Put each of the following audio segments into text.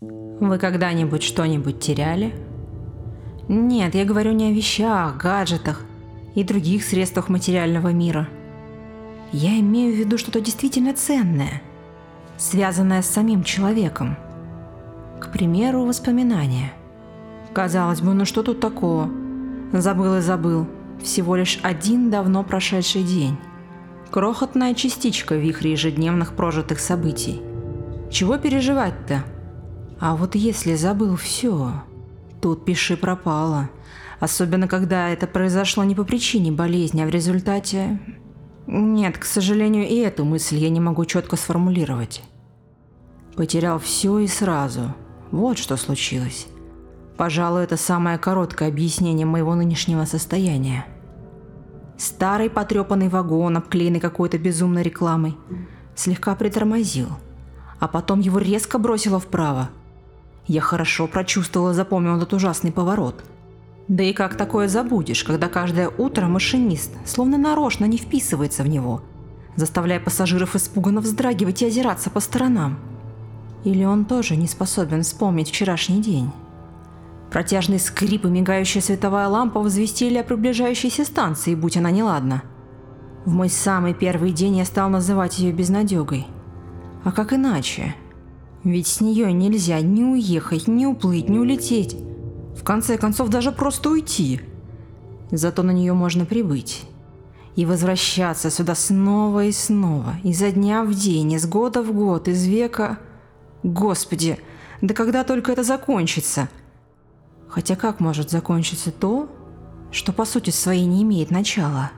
Вы когда-нибудь что-нибудь теряли? Нет, я говорю не о вещах, гаджетах и других средствах материального мира. Я имею в виду что-то действительно ценное, связанное с самим человеком. К примеру, воспоминания. Казалось бы, ну что тут такого? Забыл и забыл. Всего лишь один давно прошедший день. Крохотная частичка в вихре ежедневных прожитых событий. Чего переживать-то? А вот если забыл все, тут пиши пропало. Особенно, когда это произошло не по причине болезни, а в результате... Нет, к сожалению, и эту мысль я не могу четко сформулировать. Потерял все и сразу. Вот что случилось. Пожалуй, это самое короткое объяснение моего нынешнего состояния. Старый потрепанный вагон, обклеенный какой-то безумной рекламой, слегка притормозил, а потом его резко бросило вправо. Я хорошо прочувствовала запомнила этот ужасный поворот. Да и как такое забудешь, когда каждое утро машинист словно нарочно не вписывается в него, заставляя пассажиров испуганно вздрагивать и озираться по сторонам. Или он тоже не способен вспомнить вчерашний день? Протяжный скрип и мигающая световая лампа возвестили о приближающейся станции, будь она неладна. В мой самый первый день я стал называть ее безнадегой. А как иначе? Ведь с нее нельзя ни уехать, ни уплыть, ни улететь. В конце концов, даже просто уйти. Зато на нее можно прибыть. И возвращаться сюда снова и снова, изо дня в день, из года в год, из века... Господи, да когда только это закончится? Хотя как может закончиться то, что по сути своей не имеет начала?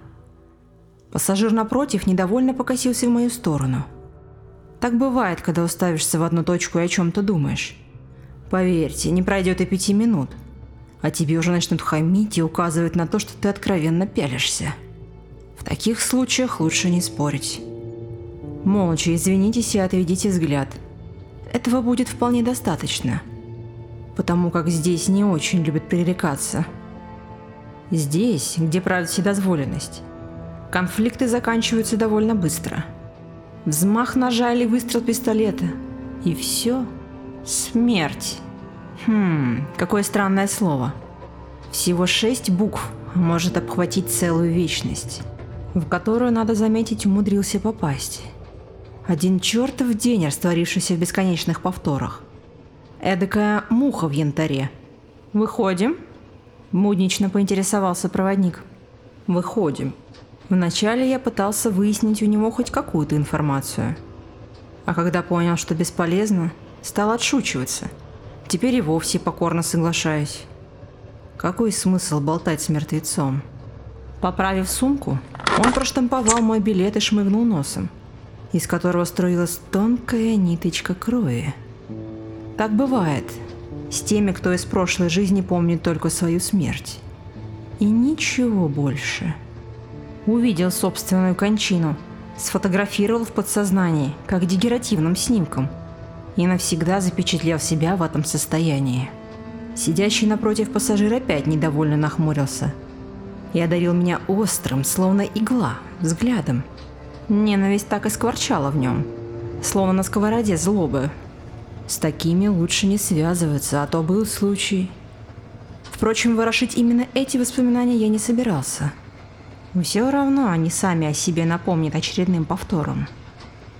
Пассажир напротив недовольно покосился в мою сторону. Так бывает, когда уставишься в одну точку и о чем-то думаешь. Поверьте, не пройдет и пяти минут, а тебе уже начнут хамить и указывать на то, что ты откровенно пялишься. В таких случаях лучше не спорить. Молча извинитесь и отведите взгляд. Этого будет вполне достаточно – потому как здесь не очень любят пререкаться. Здесь, где правит вседозволенность, конфликты заканчиваются довольно быстро. Взмах ножа или выстрел пистолета. И все. Смерть. Хм, какое странное слово. Всего шесть букв может обхватить целую вечность, в которую, надо заметить, умудрился попасть. Один чертов день, растворившийся в бесконечных повторах – эдакая муха в янтаре. «Выходим?» Муднично поинтересовался проводник. «Выходим». Вначале я пытался выяснить у него хоть какую-то информацию. А когда понял, что бесполезно, стал отшучиваться. Теперь и вовсе покорно соглашаюсь. Какой смысл болтать с мертвецом? Поправив сумку, он проштамповал мой билет и шмыгнул носом, из которого струилась тонкая ниточка крови. Так бывает с теми, кто из прошлой жизни помнит только свою смерть. И ничего больше. Увидел собственную кончину, сфотографировал в подсознании, как дегеративным снимком, и навсегда запечатлел себя в этом состоянии. Сидящий напротив пассажир опять недовольно нахмурился и одарил меня острым, словно игла, взглядом. Ненависть так и скворчала в нем, словно на сковороде злобы, с такими лучше не связываться, а то был случай. Впрочем, ворошить именно эти воспоминания я не собирался. Все равно они сами о себе напомнят очередным повтором.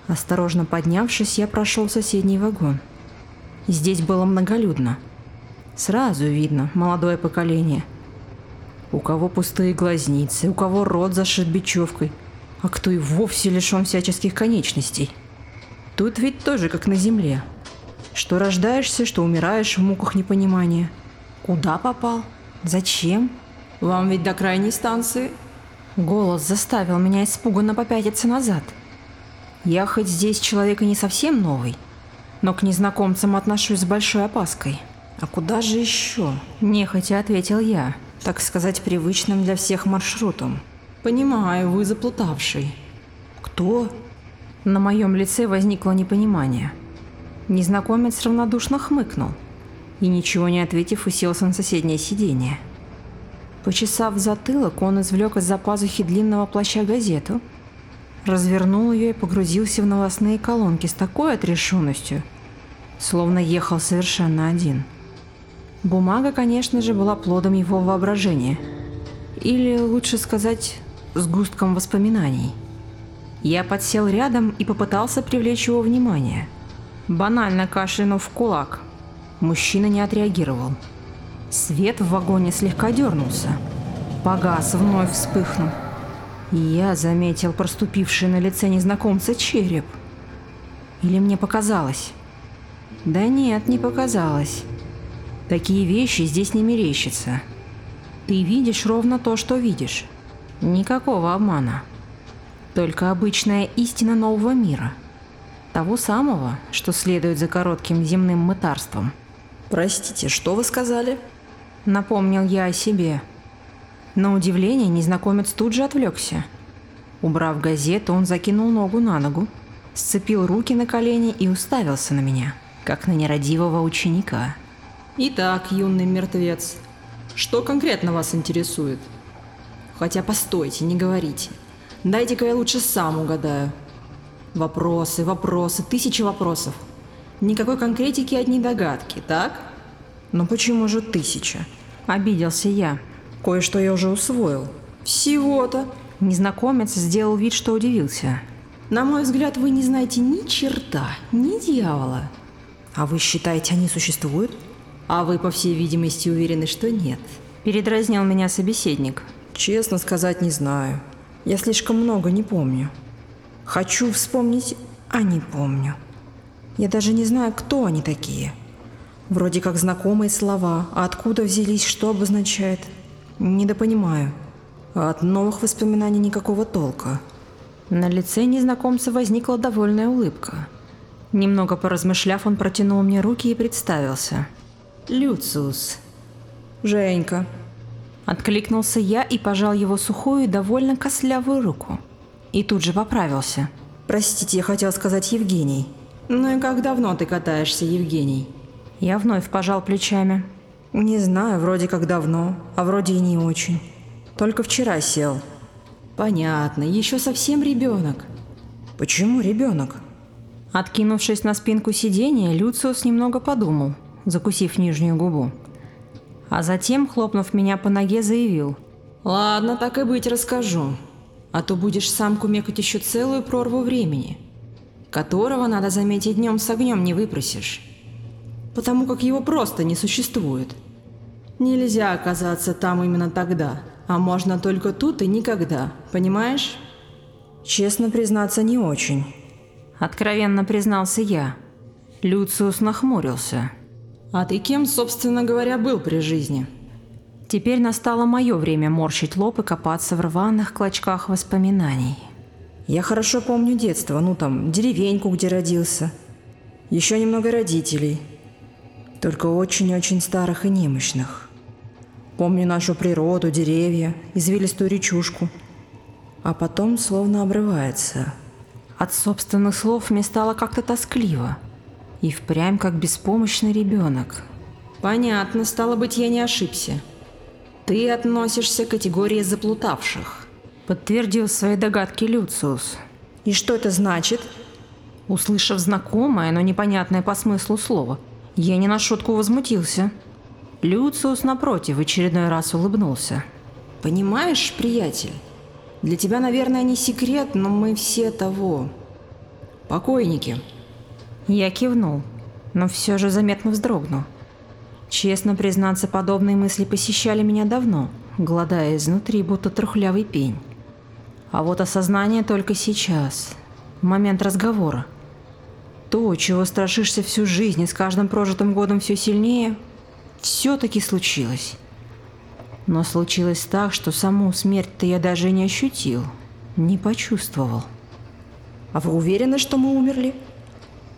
Осторожно поднявшись, я прошел соседний вагон. Здесь было многолюдно. Сразу видно молодое поколение. У кого пустые глазницы, у кого рот зашит бечевкой, а кто и вовсе лишен всяческих конечностей. Тут ведь тоже как на земле. Что рождаешься, что умираешь в муках непонимания. Куда попал? Зачем? Вам ведь до крайней станции? Голос заставил меня испуганно попятиться назад. Я хоть здесь человек и не совсем новый, но к незнакомцам отношусь с большой опаской. А куда же еще? Нехотя ответил я, так сказать, привычным для всех маршрутом. Понимаю, вы заплутавший. Кто? На моем лице возникло непонимание. Незнакомец равнодушно хмыкнул и, ничего не ответив, уселся на соседнее сиденье. Почесав затылок, он извлек из-за пазухи длинного плаща газету, развернул ее и погрузился в новостные колонки с такой отрешенностью, словно ехал совершенно один. Бумага, конечно же, была плодом его воображения. Или, лучше сказать, сгустком воспоминаний. Я подсел рядом и попытался привлечь его внимание. Банально кашлянув в кулак. Мужчина не отреагировал. Свет в вагоне слегка дернулся. Погас, вновь вспыхнул. И я заметил проступивший на лице незнакомца череп. Или мне показалось? Да нет, не показалось. Такие вещи здесь не мерещатся. Ты видишь ровно то, что видишь. Никакого обмана. Только обычная истина нового мира. Того самого, что следует за коротким земным мытарством. Простите, что вы сказали? Напомнил я о себе. На удивление незнакомец тут же отвлекся. Убрав газету, он закинул ногу на ногу, сцепил руки на колени и уставился на меня, как на нерадивого ученика. Итак, юный мертвец, что конкретно вас интересует? Хотя постойте, не говорите. Дайте-ка я лучше сам угадаю. Вопросы, вопросы, тысячи вопросов. Никакой конкретики, одни догадки, так? Но почему же тысяча? Обиделся я. Кое-что я уже усвоил. Всего-то. Незнакомец сделал вид, что удивился. На мой взгляд, вы не знаете ни черта, ни дьявола. А вы считаете, они существуют? А вы, по всей видимости, уверены, что нет. Передразнил меня собеседник. Честно сказать, не знаю. Я слишком много не помню. Хочу вспомнить, а не помню. Я даже не знаю, кто они такие. Вроде как знакомые слова, а откуда взялись, что обозначает. Недопонимаю. От новых воспоминаний никакого толка. На лице незнакомца возникла довольная улыбка. Немного поразмышляв, он протянул мне руки и представился. «Люциус. Женька». Откликнулся я и пожал его сухую и довольно кослявую руку. И тут же поправился. «Простите, я хотел сказать Евгений». «Ну и как давно ты катаешься, Евгений?» Я вновь пожал плечами. «Не знаю, вроде как давно, а вроде и не очень. Только вчера сел». «Понятно, еще совсем ребенок». «Почему ребенок?» Откинувшись на спинку сиденья, Люциус немного подумал, закусив нижнюю губу. А затем, хлопнув меня по ноге, заявил. «Ладно, так и быть, расскажу. А то будешь сам кумекать еще целую прорву времени, которого, надо заметить, днем с огнем не выпросишь, потому как его просто не существует. Нельзя оказаться там именно тогда, а можно только тут и никогда, понимаешь?» «Честно признаться, не очень», — откровенно признался я. Люциус нахмурился. А ты кем, собственно говоря, был при жизни? Теперь настало мое время морщить лоб и копаться в рваных клочках воспоминаний. Я хорошо помню детство, ну там, деревеньку, где родился. Еще немного родителей. Только очень-очень старых и немощных. Помню нашу природу, деревья, извилистую речушку. А потом словно обрывается. От собственных слов мне стало как-то тоскливо – и впрямь как беспомощный ребенок. Понятно, стало быть, я не ошибся. Ты относишься к категории заплутавших. Подтвердил свои догадки Люциус. И что это значит? Услышав знакомое, но непонятное по смыслу слово, я не на шутку возмутился. Люциус, напротив, в очередной раз улыбнулся. «Понимаешь, приятель, для тебя, наверное, не секрет, но мы все того. Покойники. Я кивнул, но все же заметно вздрогнул. Честно признаться, подобные мысли посещали меня давно, голодая изнутри, будто трухлявый пень. А вот осознание только сейчас, момент разговора. То, чего страшишься всю жизнь и с каждым прожитым годом все сильнее, все-таки случилось. Но случилось так, что саму смерть-то я даже не ощутил, не почувствовал. А вы уверены, что мы умерли?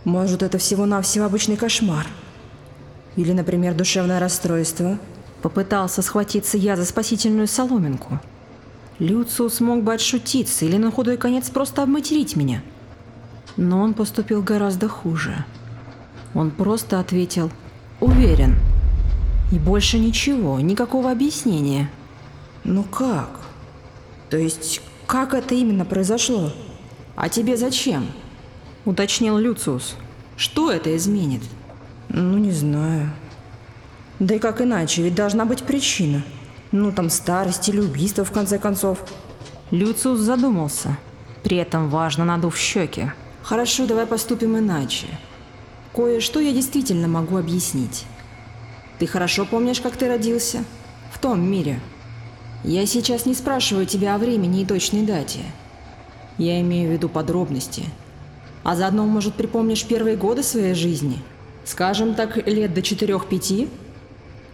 Может, это всего-навсего обычный кошмар? Или, например, душевное расстройство? Попытался схватиться я за спасительную соломинку. Люциус мог бы отшутиться или на худой конец просто обматерить меня. Но он поступил гораздо хуже. Он просто ответил «Уверен». И больше ничего, никакого объяснения. Ну как? То есть, как это именно произошло? А тебе зачем? уточнил Люциус. Что это изменит? Ну, не знаю. Да и как иначе, ведь должна быть причина. Ну, там старость или убийство, в конце концов. Люциус задумался, при этом важно надув щеки. Хорошо, давай поступим иначе. Кое-что я действительно могу объяснить. Ты хорошо помнишь, как ты родился? В том мире. Я сейчас не спрашиваю тебя о времени и точной дате. Я имею в виду подробности. А заодно, может, припомнишь первые годы своей жизни? Скажем так, лет до четырех-пяти?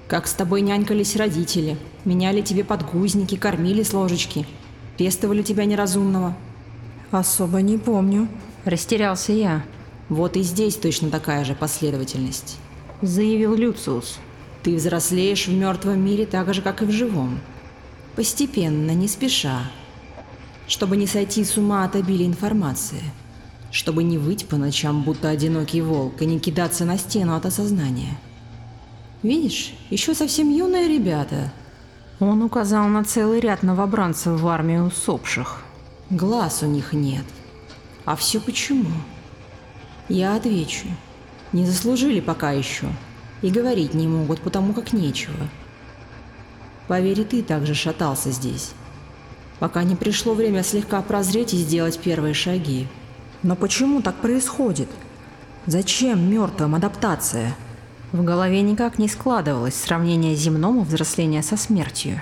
Как с тобой нянькались родители, меняли тебе подгузники, кормили с ложечки, пестовали тебя неразумного. Особо не помню. Растерялся я. Вот и здесь точно такая же последовательность. Заявил Люциус. Ты взрослеешь в мертвом мире так же, как и в живом. Постепенно, не спеша. Чтобы не сойти с ума от обилия информации. Чтобы не выть по ночам, будто одинокий волк, и не кидаться на стену от осознания. Видишь, еще совсем юные ребята. Он указал на целый ряд новобранцев в армию усопших. Глаз у них нет. А все почему? Я отвечу. Не заслужили пока еще. И говорить не могут, потому как нечего. Поверь, и ты также шатался здесь. Пока не пришло время слегка прозреть и сделать первые шаги. Но почему так происходит? Зачем мертвым адаптация? В голове никак не складывалось сравнение земному взросления со смертью.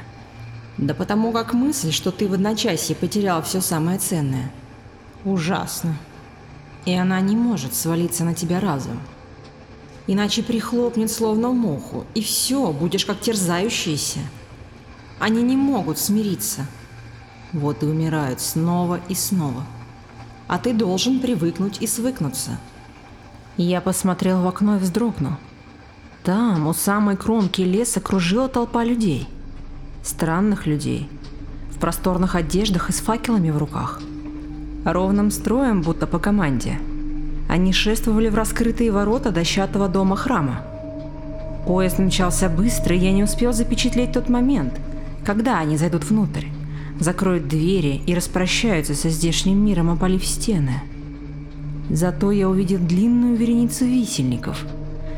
Да потому как мысль, что ты в одночасье потерял все самое ценное. Ужасно. И она не может свалиться на тебя разом. Иначе прихлопнет словно муху, и все, будешь как терзающийся. Они не могут смириться. Вот и умирают снова и снова. А ты должен привыкнуть и свыкнуться. Я посмотрел в окно и вздрогнул. Там, у самой кромки леса, кружила толпа людей. Странных людей. В просторных одеждах и с факелами в руках. Ровным строем, будто по команде. Они шествовали в раскрытые ворота дощатого дома храма. Поезд мчался быстро, и я не успел запечатлеть тот момент – когда они зайдут внутрь, закроют двери и распрощаются со здешним миром, опалив стены. Зато я увидел длинную вереницу висельников,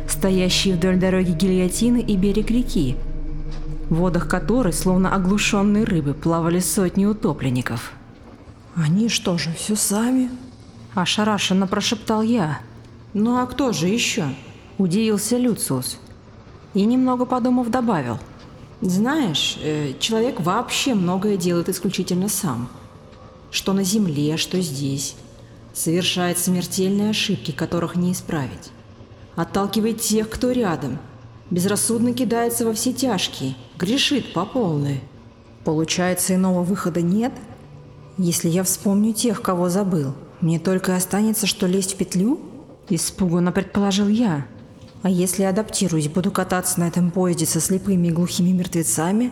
стоящие вдоль дороги гильотины и берег реки, в водах которой, словно оглушенные рыбы, плавали сотни утопленников. «Они что же, все сами?» Ошарашенно прошептал я. «Ну а кто же еще?» Удивился Люциус. И немного подумав добавил – знаешь, э, человек вообще многое делает исключительно сам. Что на земле, что здесь. Совершает смертельные ошибки, которых не исправить. Отталкивает тех, кто рядом. Безрассудно кидается во все тяжкие. Грешит по полной. Получается, иного выхода нет? Если я вспомню тех, кого забыл, мне только останется, что лезть в петлю? Испуганно предположил я. А если адаптируюсь, буду кататься на этом поезде со слепыми и глухими мертвецами?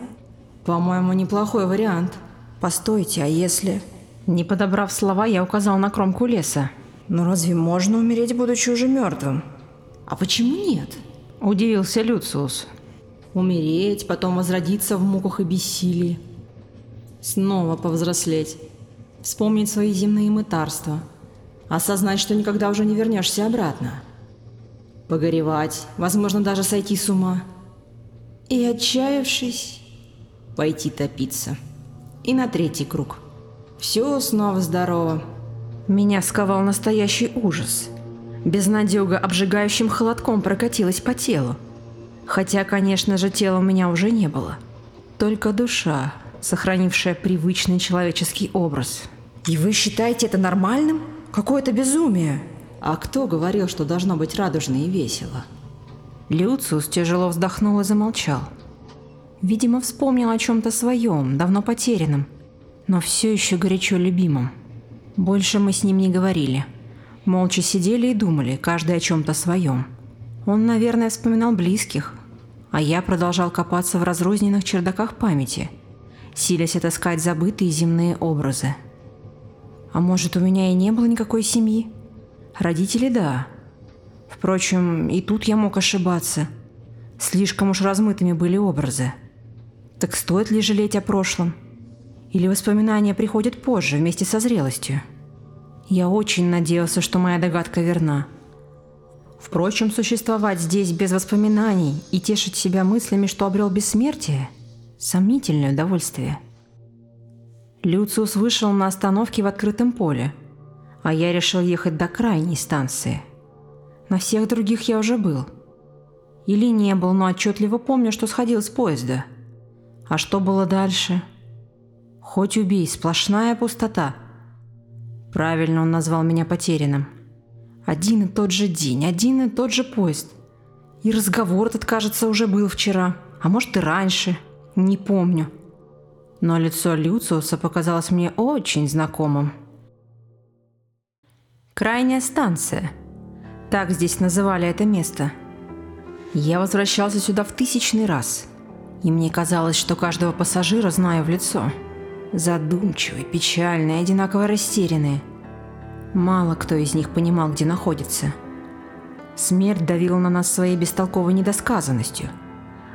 По-моему, неплохой вариант. Постойте, а если... Не подобрав слова, я указал на кромку леса. Но «Ну разве можно умереть, будучи уже мертвым? А почему нет? Удивился Люциус. Умереть, потом возродиться в муках и бессилии. Снова повзрослеть. Вспомнить свои земные мытарства. Осознать, что никогда уже не вернешься обратно погоревать, возможно, даже сойти с ума. И, отчаявшись, пойти топиться. И на третий круг. Все снова здорово. Меня сковал настоящий ужас. Безнадега обжигающим холодком прокатилась по телу. Хотя, конечно же, тела у меня уже не было. Только душа, сохранившая привычный человеческий образ. И вы считаете это нормальным? Какое-то безумие. А кто говорил, что должно быть радужно и весело? Люциус тяжело вздохнул и замолчал. Видимо, вспомнил о чем-то своем, давно потерянном, но все еще горячо любимом. Больше мы с ним не говорили. Молча сидели и думали, каждый о чем-то своем. Он, наверное, вспоминал близких, а я продолжал копаться в разрозненных чердаках памяти, силясь отыскать забытые земные образы. А может, у меня и не было никакой семьи? Родители – да. Впрочем, и тут я мог ошибаться. Слишком уж размытыми были образы. Так стоит ли жалеть о прошлом? Или воспоминания приходят позже, вместе со зрелостью? Я очень надеялся, что моя догадка верна. Впрочем, существовать здесь без воспоминаний и тешить себя мыслями, что обрел бессмертие – сомнительное удовольствие. Люциус вышел на остановке в открытом поле, а я решил ехать до крайней станции. На всех других я уже был. Или не был, но отчетливо помню, что сходил с поезда. А что было дальше? Хоть убей, сплошная пустота. Правильно он назвал меня потерянным. Один и тот же день, один и тот же поезд. И разговор этот, кажется, уже был вчера, а может и раньше, не помню. Но лицо Люциуса показалось мне очень знакомым. Крайняя станция. Так здесь называли это место. Я возвращался сюда в тысячный раз. И мне казалось, что каждого пассажира знаю в лицо. Задумчивые, печальные, одинаково растерянные – Мало кто из них понимал, где находится. Смерть давила на нас своей бестолковой недосказанностью,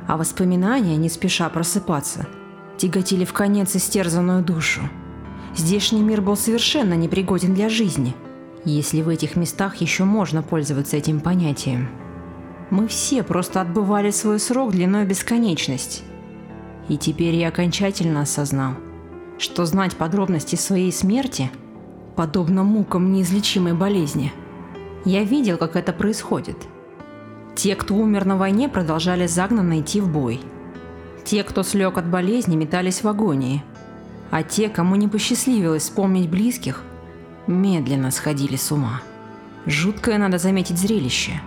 а воспоминания, не спеша просыпаться, тяготили в конец истерзанную душу. Здешний мир был совершенно непригоден для жизни, если в этих местах еще можно пользоваться этим понятием. Мы все просто отбывали свой срок длиной бесконечность. И теперь я окончательно осознал, что знать подробности своей смерти – подобно мукам неизлечимой болезни. Я видел, как это происходит. Те, кто умер на войне, продолжали загнанно идти в бой. Те, кто слег от болезни, метались в агонии. А те, кому не посчастливилось вспомнить близких, медленно сходили с ума. Жуткое, надо заметить, зрелище.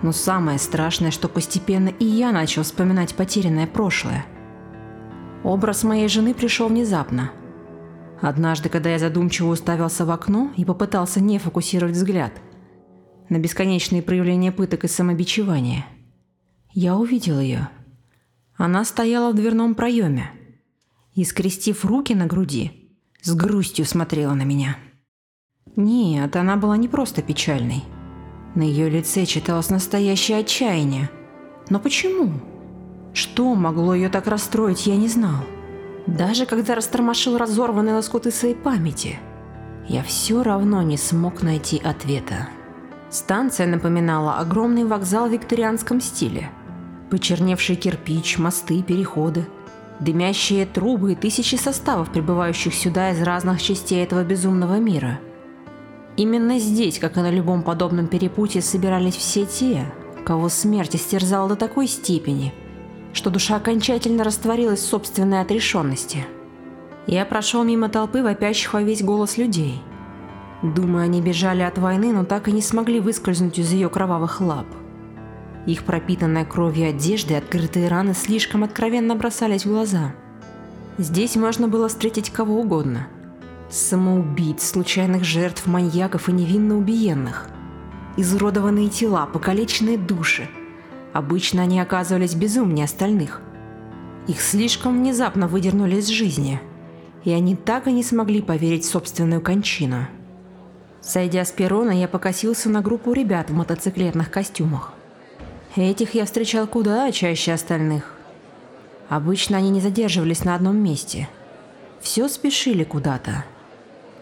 Но самое страшное, что постепенно и я начал вспоминать потерянное прошлое. Образ моей жены пришел внезапно – Однажды, когда я задумчиво уставился в окно и попытался не фокусировать взгляд на бесконечные проявления пыток и самобичевания, я увидел ее. Она стояла в дверном проеме и, скрестив руки на груди, с грустью смотрела на меня. Нет, она была не просто печальной. На ее лице читалось настоящее отчаяние. Но почему? Что могло ее так расстроить, я не знал. Даже когда растормошил разорванные лоскуты своей памяти, я все равно не смог найти ответа. Станция напоминала огромный вокзал в викторианском стиле. Почерневший кирпич, мосты, переходы, дымящие трубы и тысячи составов, прибывающих сюда из разных частей этого безумного мира. Именно здесь, как и на любом подобном перепутье, собирались все те, кого смерть истерзала до такой степени – что душа окончательно растворилась в собственной отрешенности. Я прошел мимо толпы вопящих во весь голос людей. Думаю, они бежали от войны, но так и не смогли выскользнуть из ее кровавых лап. Их пропитанная кровью одежда и открытые раны слишком откровенно бросались в глаза. Здесь можно было встретить кого угодно. Самоубийц, случайных жертв, маньяков и невинно убиенных. Изуродованные тела, покалеченные души – Обычно они оказывались безумнее остальных. Их слишком внезапно выдернули из жизни, и они так и не смогли поверить в собственную кончину. Сойдя с перрона, я покосился на группу ребят в мотоциклетных костюмах. Этих я встречал куда чаще остальных. Обычно они не задерживались на одном месте. Все спешили куда-то.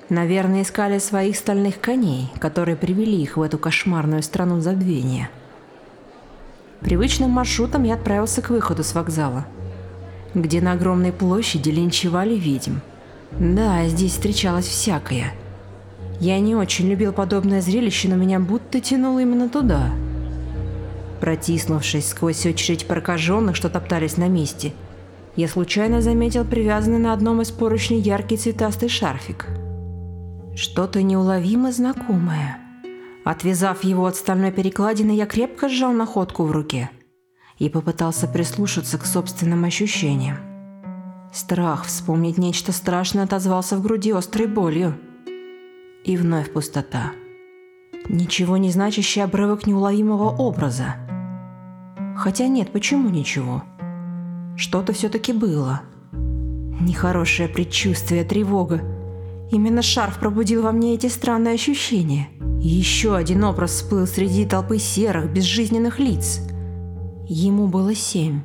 Наверное, искали своих стальных коней, которые привели их в эту кошмарную страну забвения. Привычным маршрутом я отправился к выходу с вокзала, где на огромной площади линчевали ведьм. Да, здесь встречалось всякое. Я не очень любил подобное зрелище, но меня будто тянуло именно туда. Протиснувшись сквозь очередь прокаженных, что топтались на месте, я случайно заметил привязанный на одном из поручней яркий цветастый шарфик. Что-то неуловимо знакомое – Отвязав его от стальной перекладины, я крепко сжал находку в руке и попытался прислушаться к собственным ощущениям. Страх вспомнить нечто страшное отозвался в груди острой болью. И вновь пустота. Ничего не значащий обрывок неуловимого образа. Хотя нет, почему ничего? Что-то все-таки было. Нехорошее предчувствие, тревога. Именно шарф пробудил во мне эти странные ощущения – еще один образ всплыл среди толпы серых, безжизненных лиц. Ему было семь.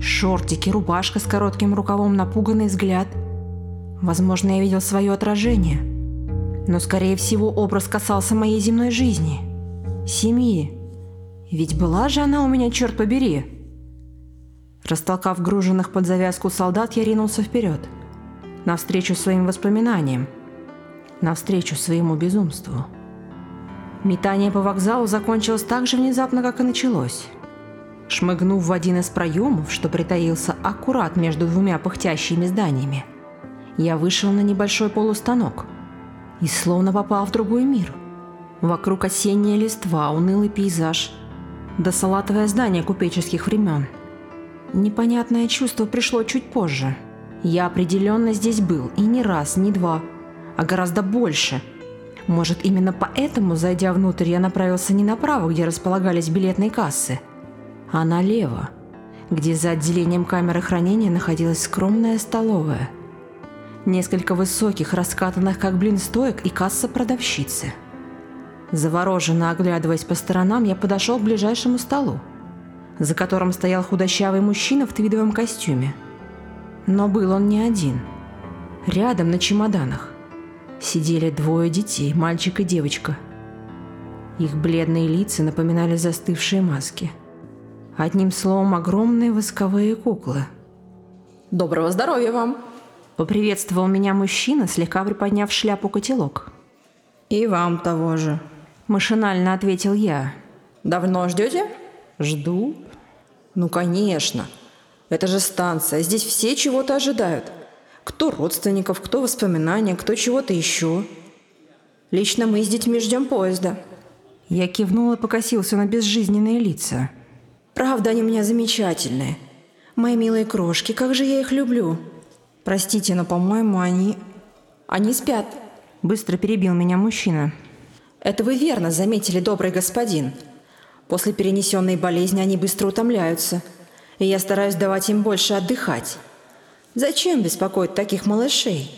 Шортики, рубашка с коротким рукавом, напуганный взгляд. Возможно, я видел свое отражение. Но, скорее всего, образ касался моей земной жизни. семьи. Ведь была же она у меня, черт побери. Растолкав груженных под завязку солдат, я ринулся вперед. Навстречу своим воспоминаниям. Навстречу своему безумству. Метание по вокзалу закончилось так же внезапно, как и началось. Шмыгнув в один из проемов, что притаился аккурат между двумя пыхтящими зданиями, я вышел на небольшой полустанок и словно попал в другой мир. Вокруг осенняя листва, унылый пейзаж, да салатовое здание купеческих времен. Непонятное чувство пришло чуть позже. Я определенно здесь был, и не раз, не два, а гораздо больше. Может, именно поэтому, зайдя внутрь, я направился не направо, где располагались билетные кассы, а налево, где за отделением камеры хранения находилась скромная столовая. Несколько высоких, раскатанных как блин стоек и касса продавщицы. Завороженно оглядываясь по сторонам, я подошел к ближайшему столу, за которым стоял худощавый мужчина в твидовом костюме. Но был он не один. Рядом на чемоданах сидели двое детей, мальчик и девочка. Их бледные лица напоминали застывшие маски – Одним словом, огромные восковые куклы. Доброго здоровья вам! Поприветствовал меня мужчина, слегка приподняв шляпу котелок. И вам того же. Машинально ответил я. Давно ждете? Жду. Ну, конечно. Это же станция. Здесь все чего-то ожидают. Кто родственников, кто воспоминания, кто чего-то еще. Лично мы с детьми ждем поезда. Я кивнул и покосился на безжизненные лица. Правда, они у меня замечательные. Мои милые крошки, как же я их люблю. Простите, но, по-моему, они... Они спят. Быстро перебил меня мужчина. Это вы верно заметили, добрый господин. После перенесенной болезни они быстро утомляются, и я стараюсь давать им больше отдыхать. Зачем беспокоить таких малышей?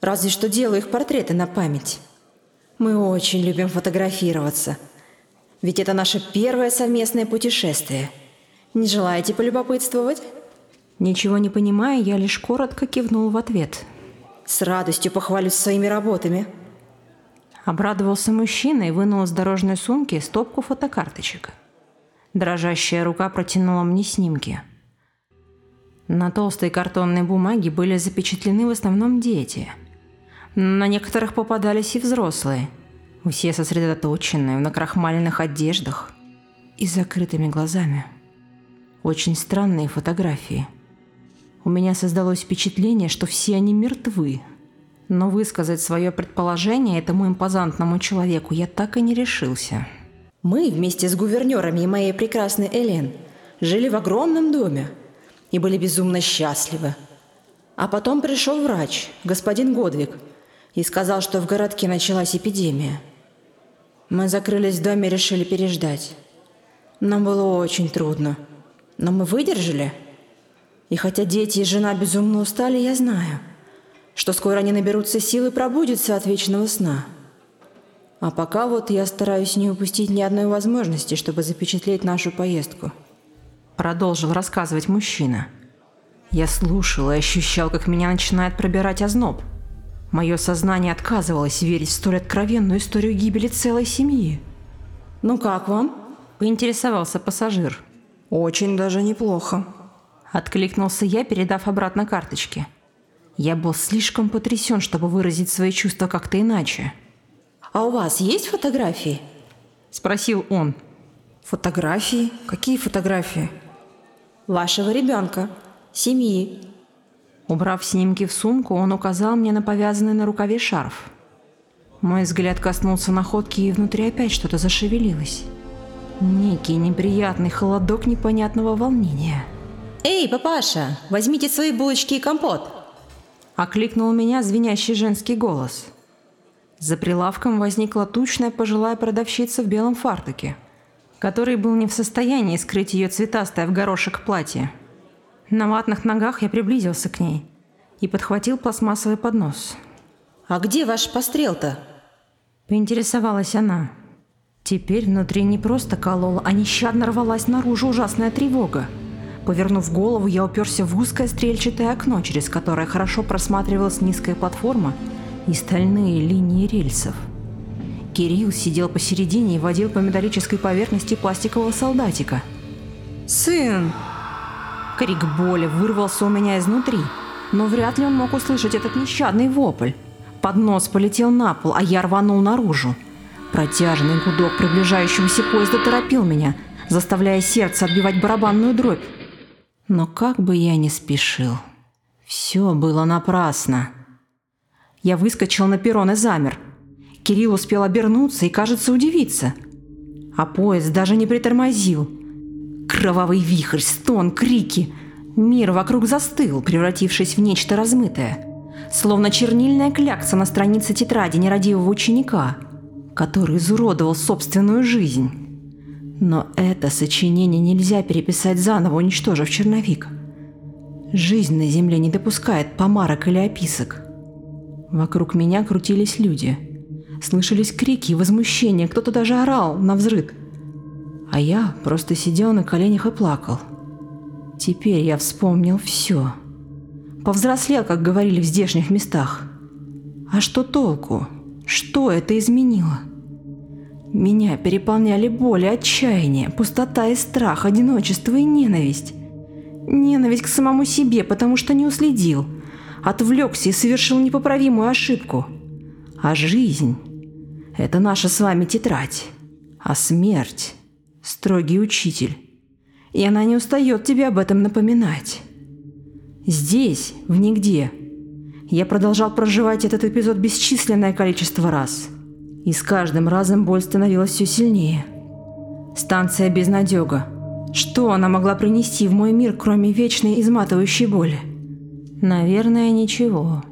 Разве что делаю их портреты на память. Мы очень любим фотографироваться – ведь это наше первое совместное путешествие. Не желаете полюбопытствовать? Ничего не понимая, я лишь коротко кивнул в ответ. С радостью похвалюсь своими работами. Обрадовался мужчина и вынул из дорожной сумки стопку фотокарточек. Дрожащая рука протянула мне снимки. На толстой картонной бумаге были запечатлены в основном дети. На некоторых попадались и взрослые – все сосредоточенные в накрахмаленных одеждах и закрытыми глазами. Очень странные фотографии. У меня создалось впечатление, что все они мертвы. Но высказать свое предположение этому импозантному человеку я так и не решился. Мы вместе с гувернерами и моей прекрасной Элен жили в огромном доме и были безумно счастливы. А потом пришел врач, господин Годвик, и сказал, что в городке началась эпидемия. Мы закрылись в доме и решили переждать. Нам было очень трудно, но мы выдержали. И хотя дети и жена безумно устали, я знаю, что скоро они наберутся сил и пробудятся от вечного сна. А пока вот я стараюсь не упустить ни одной возможности, чтобы запечатлеть нашу поездку. Продолжил рассказывать мужчина. Я слушал и ощущал, как меня начинает пробирать озноб – Мое сознание отказывалось верить в столь откровенную историю гибели целой семьи. «Ну как вам?» – поинтересовался пассажир. «Очень даже неплохо», – откликнулся я, передав обратно карточки. Я был слишком потрясен, чтобы выразить свои чувства как-то иначе. «А у вас есть фотографии?» – спросил он. «Фотографии? Какие фотографии?» «Вашего ребенка, семьи, Убрав снимки в сумку, он указал мне на повязанный на рукаве шарф. Мой взгляд коснулся находки, и внутри опять что-то зашевелилось. Некий неприятный холодок непонятного волнения. «Эй, папаша, возьмите свои булочки и компот!» Окликнул меня звенящий женский голос. За прилавком возникла тучная пожилая продавщица в белом фартуке, который был не в состоянии скрыть ее цветастое в горошек платье. На ватных ногах я приблизился к ней и подхватил пластмассовый поднос. «А где ваш пострел-то?» Поинтересовалась она. Теперь внутри не просто колола, а нещадно рвалась наружу ужасная тревога. Повернув голову, я уперся в узкое стрельчатое окно, через которое хорошо просматривалась низкая платформа и стальные линии рельсов. Кирилл сидел посередине и водил по металлической поверхности пластикового солдатика. «Сын!» Крик боли вырвался у меня изнутри, но вряд ли он мог услышать этот нещадный вопль. Поднос полетел на пол, а я рванул наружу. Протяжный гудок приближающегося поезда торопил меня, заставляя сердце отбивать барабанную дробь. Но как бы я ни спешил, все было напрасно. Я выскочил на перрон и замер. Кирилл успел обернуться и, кажется, удивиться. А поезд даже не притормозил. Кровавый вихрь, стон, крики. Мир вокруг застыл, превратившись в нечто размытое. Словно чернильная клякса на странице тетради нерадивого ученика, который изуродовал собственную жизнь. Но это сочинение нельзя переписать заново, уничтожив черновик. Жизнь на Земле не допускает помарок или описок. Вокруг меня крутились люди. Слышались крики и возмущения, кто-то даже орал на взрыв. А я просто сидел на коленях и плакал. Теперь я вспомнил все. Повзрослел, как говорили в здешних местах. А что толку? Что это изменило? Меня переполняли боль и отчаяние, пустота и страх, одиночество и ненависть. Ненависть к самому себе, потому что не уследил – отвлекся и совершил непоправимую ошибку. А жизнь – это наша с вами тетрадь, а смерть – строгий учитель. И она не устает тебе об этом напоминать. Здесь, в нигде, я продолжал проживать этот эпизод бесчисленное количество раз. И с каждым разом боль становилась все сильнее. Станция безнадега. Что она могла принести в мой мир, кроме вечной изматывающей боли? Наверное, ничего.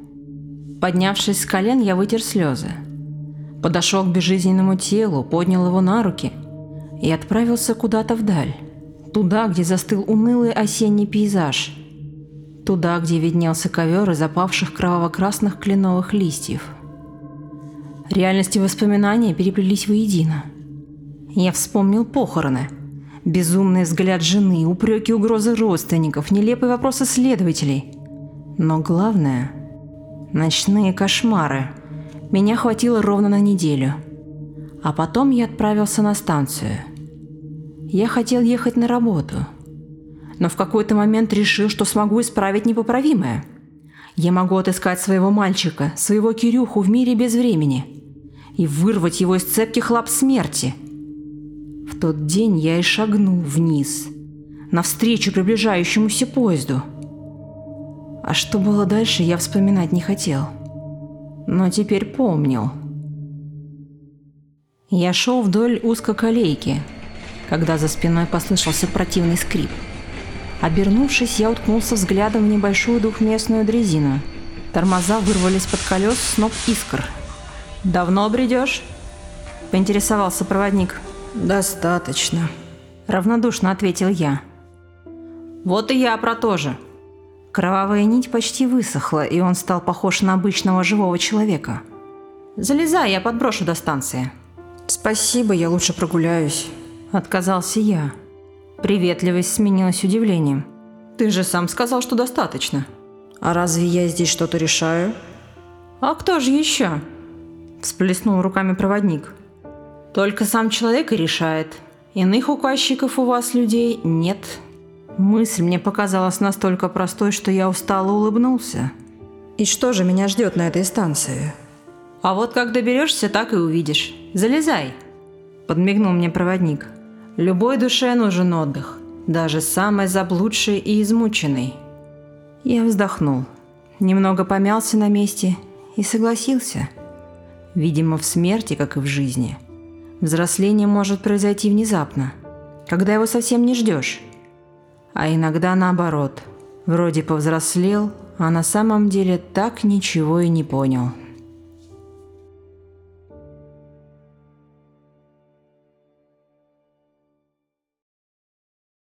Поднявшись с колен, я вытер слезы. Подошел к безжизненному телу, поднял его на руки и отправился куда-то вдаль. Туда, где застыл унылый осенний пейзаж. Туда, где виднелся ковер из опавших кроваво-красных кленовых листьев. Реальность и воспоминания переплелись воедино. Я вспомнил похороны. Безумный взгляд жены, упреки угрозы родственников, нелепые вопросы следователей – но главное – ночные кошмары. Меня хватило ровно на неделю. А потом я отправился на станцию. Я хотел ехать на работу. Но в какой-то момент решил, что смогу исправить непоправимое. Я могу отыскать своего мальчика, своего Кирюху в мире без времени и вырвать его из цепких лап смерти. В тот день я и шагнул вниз, навстречу приближающемуся поезду – а что было дальше, я вспоминать не хотел. Но теперь помнил. Я шел вдоль узкоколейки, когда за спиной послышался противный скрип. Обернувшись, я уткнулся взглядом в небольшую двухместную дрезину. Тормоза вырвались под колес сноп искр. «Давно бредешь?» – поинтересовался проводник. «Достаточно», – равнодушно ответил я. «Вот и я про то же», Кровавая нить почти высохла, и он стал похож на обычного живого человека. «Залезай, я подброшу до станции». «Спасибо, я лучше прогуляюсь», – отказался я. Приветливость сменилась удивлением. «Ты же сам сказал, что достаточно». «А разве я здесь что-то решаю?» «А кто же еще?» – всплеснул руками проводник. «Только сам человек и решает. Иных указчиков у вас, людей, нет». Мысль мне показалась настолько простой, что я устало улыбнулся. «И что же меня ждет на этой станции?» «А вот как доберешься, так и увидишь. Залезай!» Подмигнул мне проводник. «Любой душе нужен отдых, даже самой заблудшей и измученной». Я вздохнул, немного помялся на месте и согласился. Видимо, в смерти, как и в жизни, взросление может произойти внезапно, когда его совсем не ждешь а иногда наоборот. Вроде повзрослел, а на самом деле так ничего и не понял.